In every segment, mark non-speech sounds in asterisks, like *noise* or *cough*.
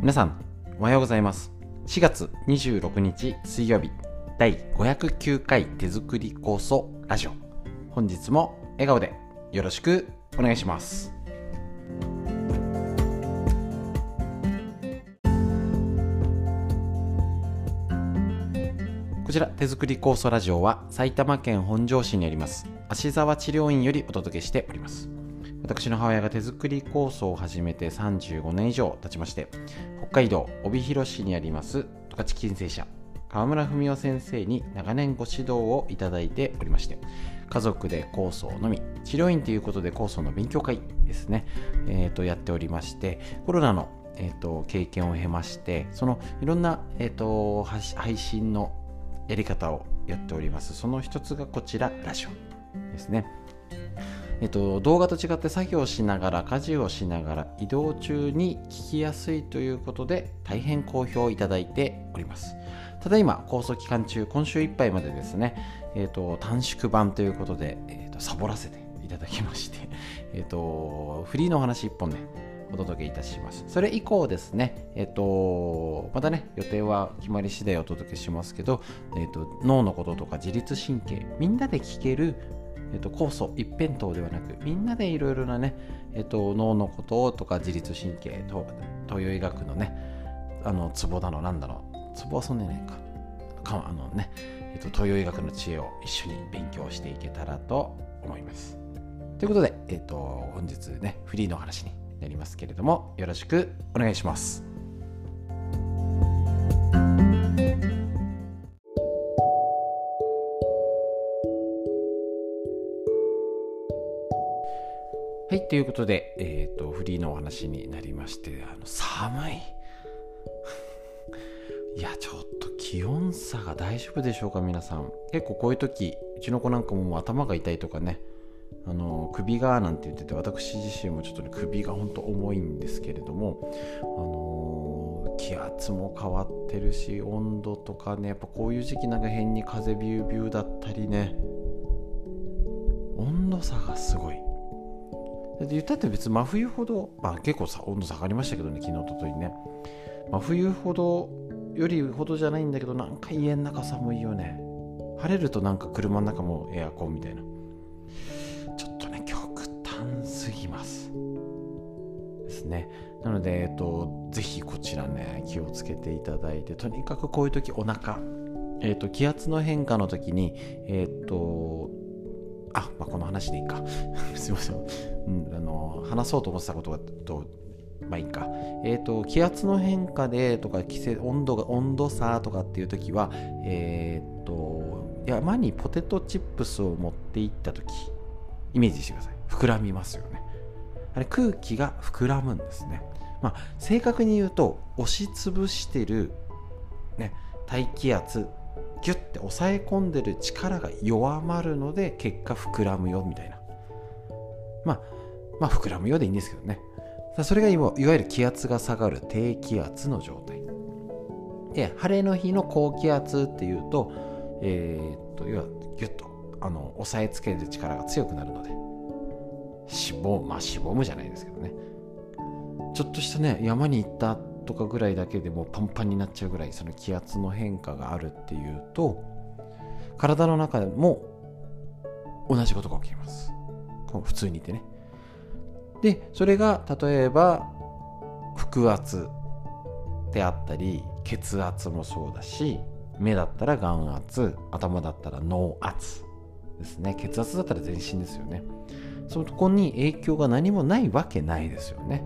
皆さんおはようございます。4月26日水曜日第509回手作り構想ラジオ。本日も笑顔でよろしくお願いします。こちら手作り酵素ラジオは埼玉県本庄市にあります芦沢治療院よりお届けしております。私の母親が手作り酵素を始めて35年以上経ちまして北海道帯広市にあります十勝金星社川村文夫先生に長年ご指導をいただいておりまして家族で酵素のみ治療院ということで酵素の勉強会ですね、えー、とやっておりましてコロナの、えー、と経験を経ましてそのいろんな、えー、と配信のやり方をやっております。その一つがこちらラジオですね。えっと、動画と違って作業しながら家事をしながら移動中に聞きやすいということで大変好評いただいておりますただいま構想期間中今週いっぱいまでですね、えっと、短縮版ということで、えっと、サボらせていただきまして、*laughs* えっと、フリーのお話1本ねお届けいたします。それ以降ですね、えっと、またね、予定は決まり次第お届けしますけど、えっと、脳のこととか自律神経、みんなで聞ける、えっと、酵素一辺倒ではなく、みんなでいろいろなね、えっと、脳のこととか自律神経と、東洋医学のね、あの、ツボだの、なんだの、ツボはそんなにないか。あのね、えっと、東洋医学の知恵を一緒に勉強していけたらと思います。ということで、えっと、本日ね、フリーの話になりますけれどもよろしくお願いします。はい、ということで、えっ、ー、と、フリーのお話になりまして、あの寒い。*laughs* いや、ちょっと気温差が大丈夫でしょうか、皆さん。結構こういう時、うちの子なんかも頭が痛いとかね、あの首がなんて言ってて私自身もちょっと、ね、首が本当重いんですけれども、あの気圧も変わってるし温度とかねやっぱこういう時期なんか変に風ビュービューだったりね温度差がすごいで言ったって別に真冬ほど、まあ、結構さ温度下がりましたけどね昨日とといね。真冬ほどよりほどじゃないんだけどなんか家の中寒いよね。晴れるとなんか車の中もエアコンみたいな。ちょっとね極端すぎます。ですね。なので、えっと、ぜひこちらね気をつけていただいてとにかくこういう時お腹。えっと気圧の変化の時にえっとあ、まあ、この話でいいか *laughs* すいません、うん、あの話そうと思ってたことがとまあいいか。えっ、ー、と、気圧の変化でとか、季節、温度が、温度差とかっていう時は、えっ、ー、と、山にポテトチップスを持って行った時、イメージしてください。膨らみますよねあれ空気が膨らむんですねまあ正確に言うと押しつぶしてる、ね、大気圧ギュッて抑え込んでる力が弱まるので結果膨らむよみたいな。まあまあ膨らむようでいいんですけどね。それがいわゆる気圧が下がる低気圧の状態。で晴れの日の高気圧っていうとえー、っと要はギュッとあの押さえつける力が強くなるので。しぼまあしぼむじゃないですけどね。ちょっとしたね山に行ったとかぐらいだけでもパンパンになっちゃうぐらいその気圧の変化があるっていうと体の中でも同じことが起きます。普通にいてね。でそれが例えば腹圧であったり血圧もそうだし目だったら眼圧頭だったら脳圧ですね。血圧だったら全身ですよね。そこに影響が何もないわけないですよね。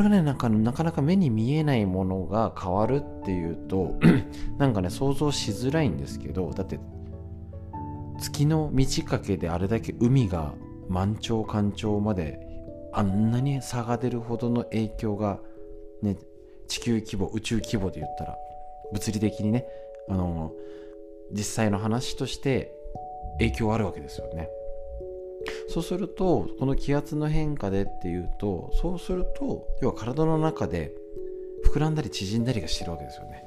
これがね、なんかなかなか目に見えないものが変わるっていうと、*clears throat* なんかね、想像しづらいんですけど、だって、月の満ち欠けであれだけ海が満潮干潮まであんなに差が出るほどの影響が、ね、地球規模、宇宙規模で言ったら、物理的にね、あの、実際の話として影響あるわけですよね。そうするとこの気圧の変化でっていうとそうすると要は体の中で膨らんだり縮んだりがしてるわけですよね。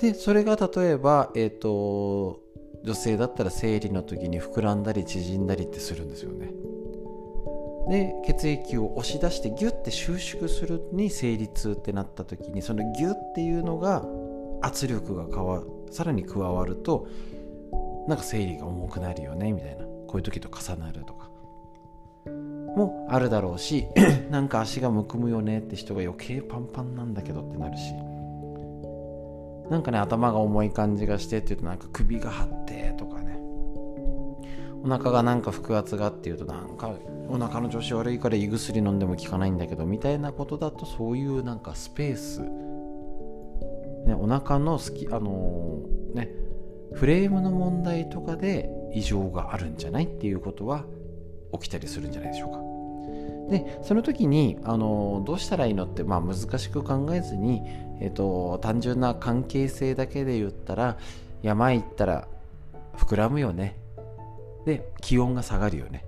でそれが例えばえっ、ー、と女性だったら生理の時に膨らんだり縮んだりってするんですよね。で血液を押し出してギュッて収縮するに生理痛ってなった時にそのギュッていうのが圧力が変わさらに加わるとなんか生理が重くなるよねみたいな。こういう時と重なるとか。もあるだろうし *clears throat* なんか足がむくむよねって人が余計パンパンなんだけどってなるし。なんかね頭が重い感じがしてっていうとなんか首が張ってとかね。お腹がなんか腹圧がっていうとなんかお腹の調子悪いから胃薬飲んでも効かないんだけどみたいなことだとそういうなんかスペース、ね、お腹の好きあのー、ねフレームの問題とかで異常があるんじゃないっていうことは起きたりするんじゃないでしょうか。でその時にあのどうしたらいいのって、まあ、難しく考えずに、えーと、単純な関係性だけで言ったら山行ったら膨らむよね。で気温が下がるよね。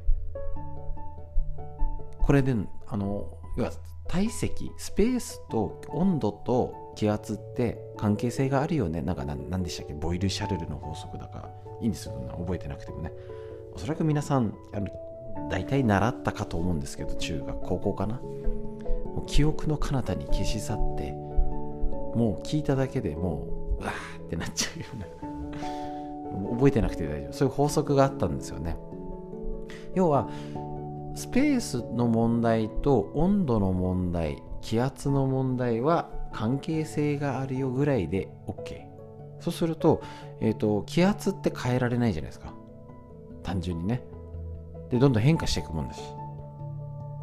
これであの要は体積スペースと温度と気圧って関係性があるよね。なんか何でしたっけ？ボイル・シャルルの法則だから。いいんですよ覚えてなくてもね。おそらく皆さんあの大体習ったかと思うんですけど中学高校かな。もう記憶の彼方に消し去ってもう聞いただけでもううわーってなっちゃうような。覚えてなくて大丈夫。そういう法則があったんですよね。要はスペースの問題と温度の問題気圧の問題は関係性があるよぐらいで OK そうすると,、えーと、気圧って変えられないじゃないですか。単純にね。でどんどん変化していくもんだし。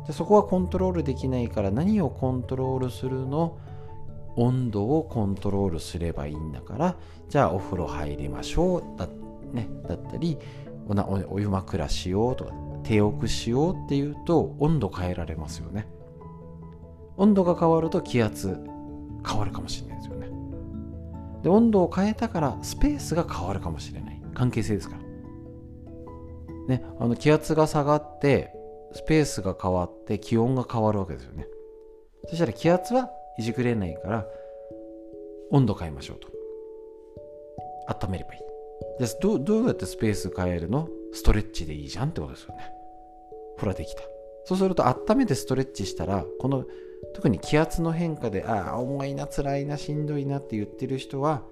でそこはコントロールできないから何をコントロールするの？温度をコントロールすればいいんだからじゃあお風呂入りましょうだ,、ね、だったりおなお湯枕しようとか手置くしようっていうと温度変えられますよね。温度が変わると気圧変わるかもしれないですよね。で温度を変えたからスペースが変わるかもしれない。関係性ですから。ねあの気圧が下がってスペースが変わって気温が変わるわけですよね。そしたら気圧はいじくれないから温度変えましょうと。温めればいい。じゃあどどうやってスペース変えるの？ストレッチでいいじゃんってことですよね。ほらできた。そうすると温めてストレッチしたらこの特に気圧の変化でああ重いな辛いなしんどいなって言ってる人は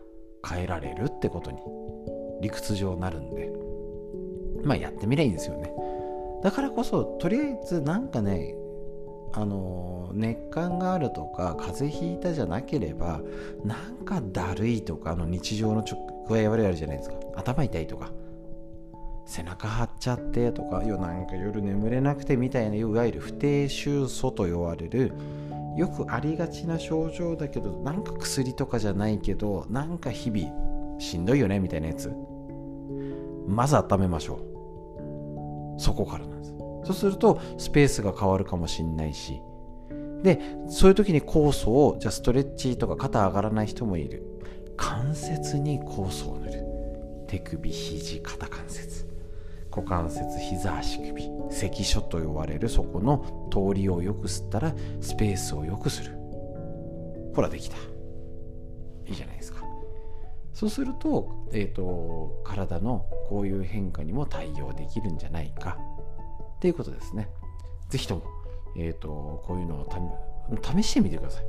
変えられるってことに理屈上なるんで。まあやってみりゃいいんですよね。だからこそとりあえずなんかねあの熱感があるとか風邪ひいたじゃなければなんかだるいとかあの日常の具合悪いあるじゃないですか。頭痛いとか。背中張っちゃってとかよなんか夜眠れなくてみたいないわゆる不定収素と言われるよくありがちな症状だけどなんか薬とかじゃないけどなんか日々しんどいよねみたいなやつ。まず温めましょう。そこからなんです。そうするとスペースが変わるかもしんないし。でそういう時に酵素をじゃあストレッチとか肩上がらない人もいる。関節に酵素を塗る。手首肘肩関節。股関節膝足首関所と呼ばれるそこの通りをよく吸ったらスペースをよくする。ほらできた。いいじゃないですか。そうすると,、えーと、体のこういう変化にも対応できるんじゃないか。っていうことですね。是非とも、えーと、こういうのを試してみてください。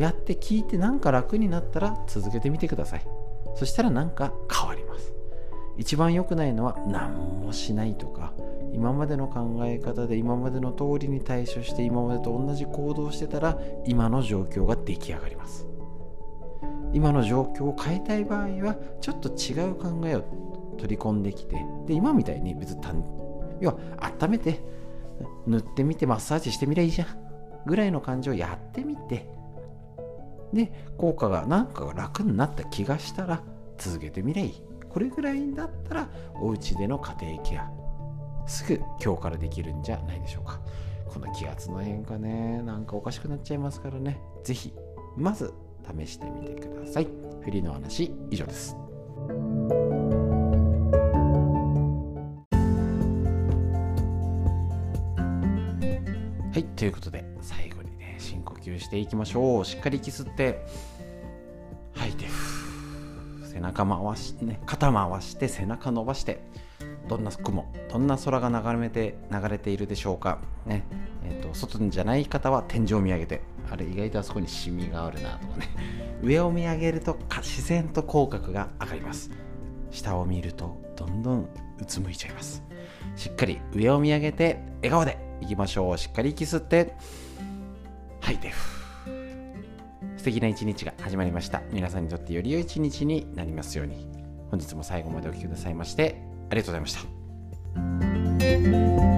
やって聞いてなんか楽になったら続けてみてください。そしたらなんか変わり一番良くないのは何もしないとか今までの考え方で今までの通りに対処して今までと同じ行動してたら今の状況が出来上がります。今の状況を変えたい場合はちょっと違う考えを取り込んできてで今みたいに別に要は温めて塗ってみてマッサージしてみりゃいいじゃんぐらいの感じをやってみてで効果がなんか楽になった気がしたら続けてみりゃいい。これぐらいだったらお家での家庭ケアすぐ今日からできるんじゃないでしょうか。この気圧の変化ねなんかおかしくなっちゃいますからね。是非まず試してみてください。フリーの話以上です。はいということで最後にね深呼吸していきましょう。しっかり息吸って吐いて背中回しね肩回して背中伸ばしてどんな雲どんな空が流れて流れているでしょうか。ね。えーと、外じゃない方は天井を見上げてあれ意外とあそこにシミがあるなとかね。*laughs* 上を見上げると自然と口角が上がります。下を見るとどんどんうつむいちゃいます。しっかり上を見上げて笑顔でいきましょう。しっかり息吸って吐いて。ふ素敵な一日が始まりました。皆さんにとってより良い一日になりますように。本日も最後までお聴きくださいましてありがとうございました。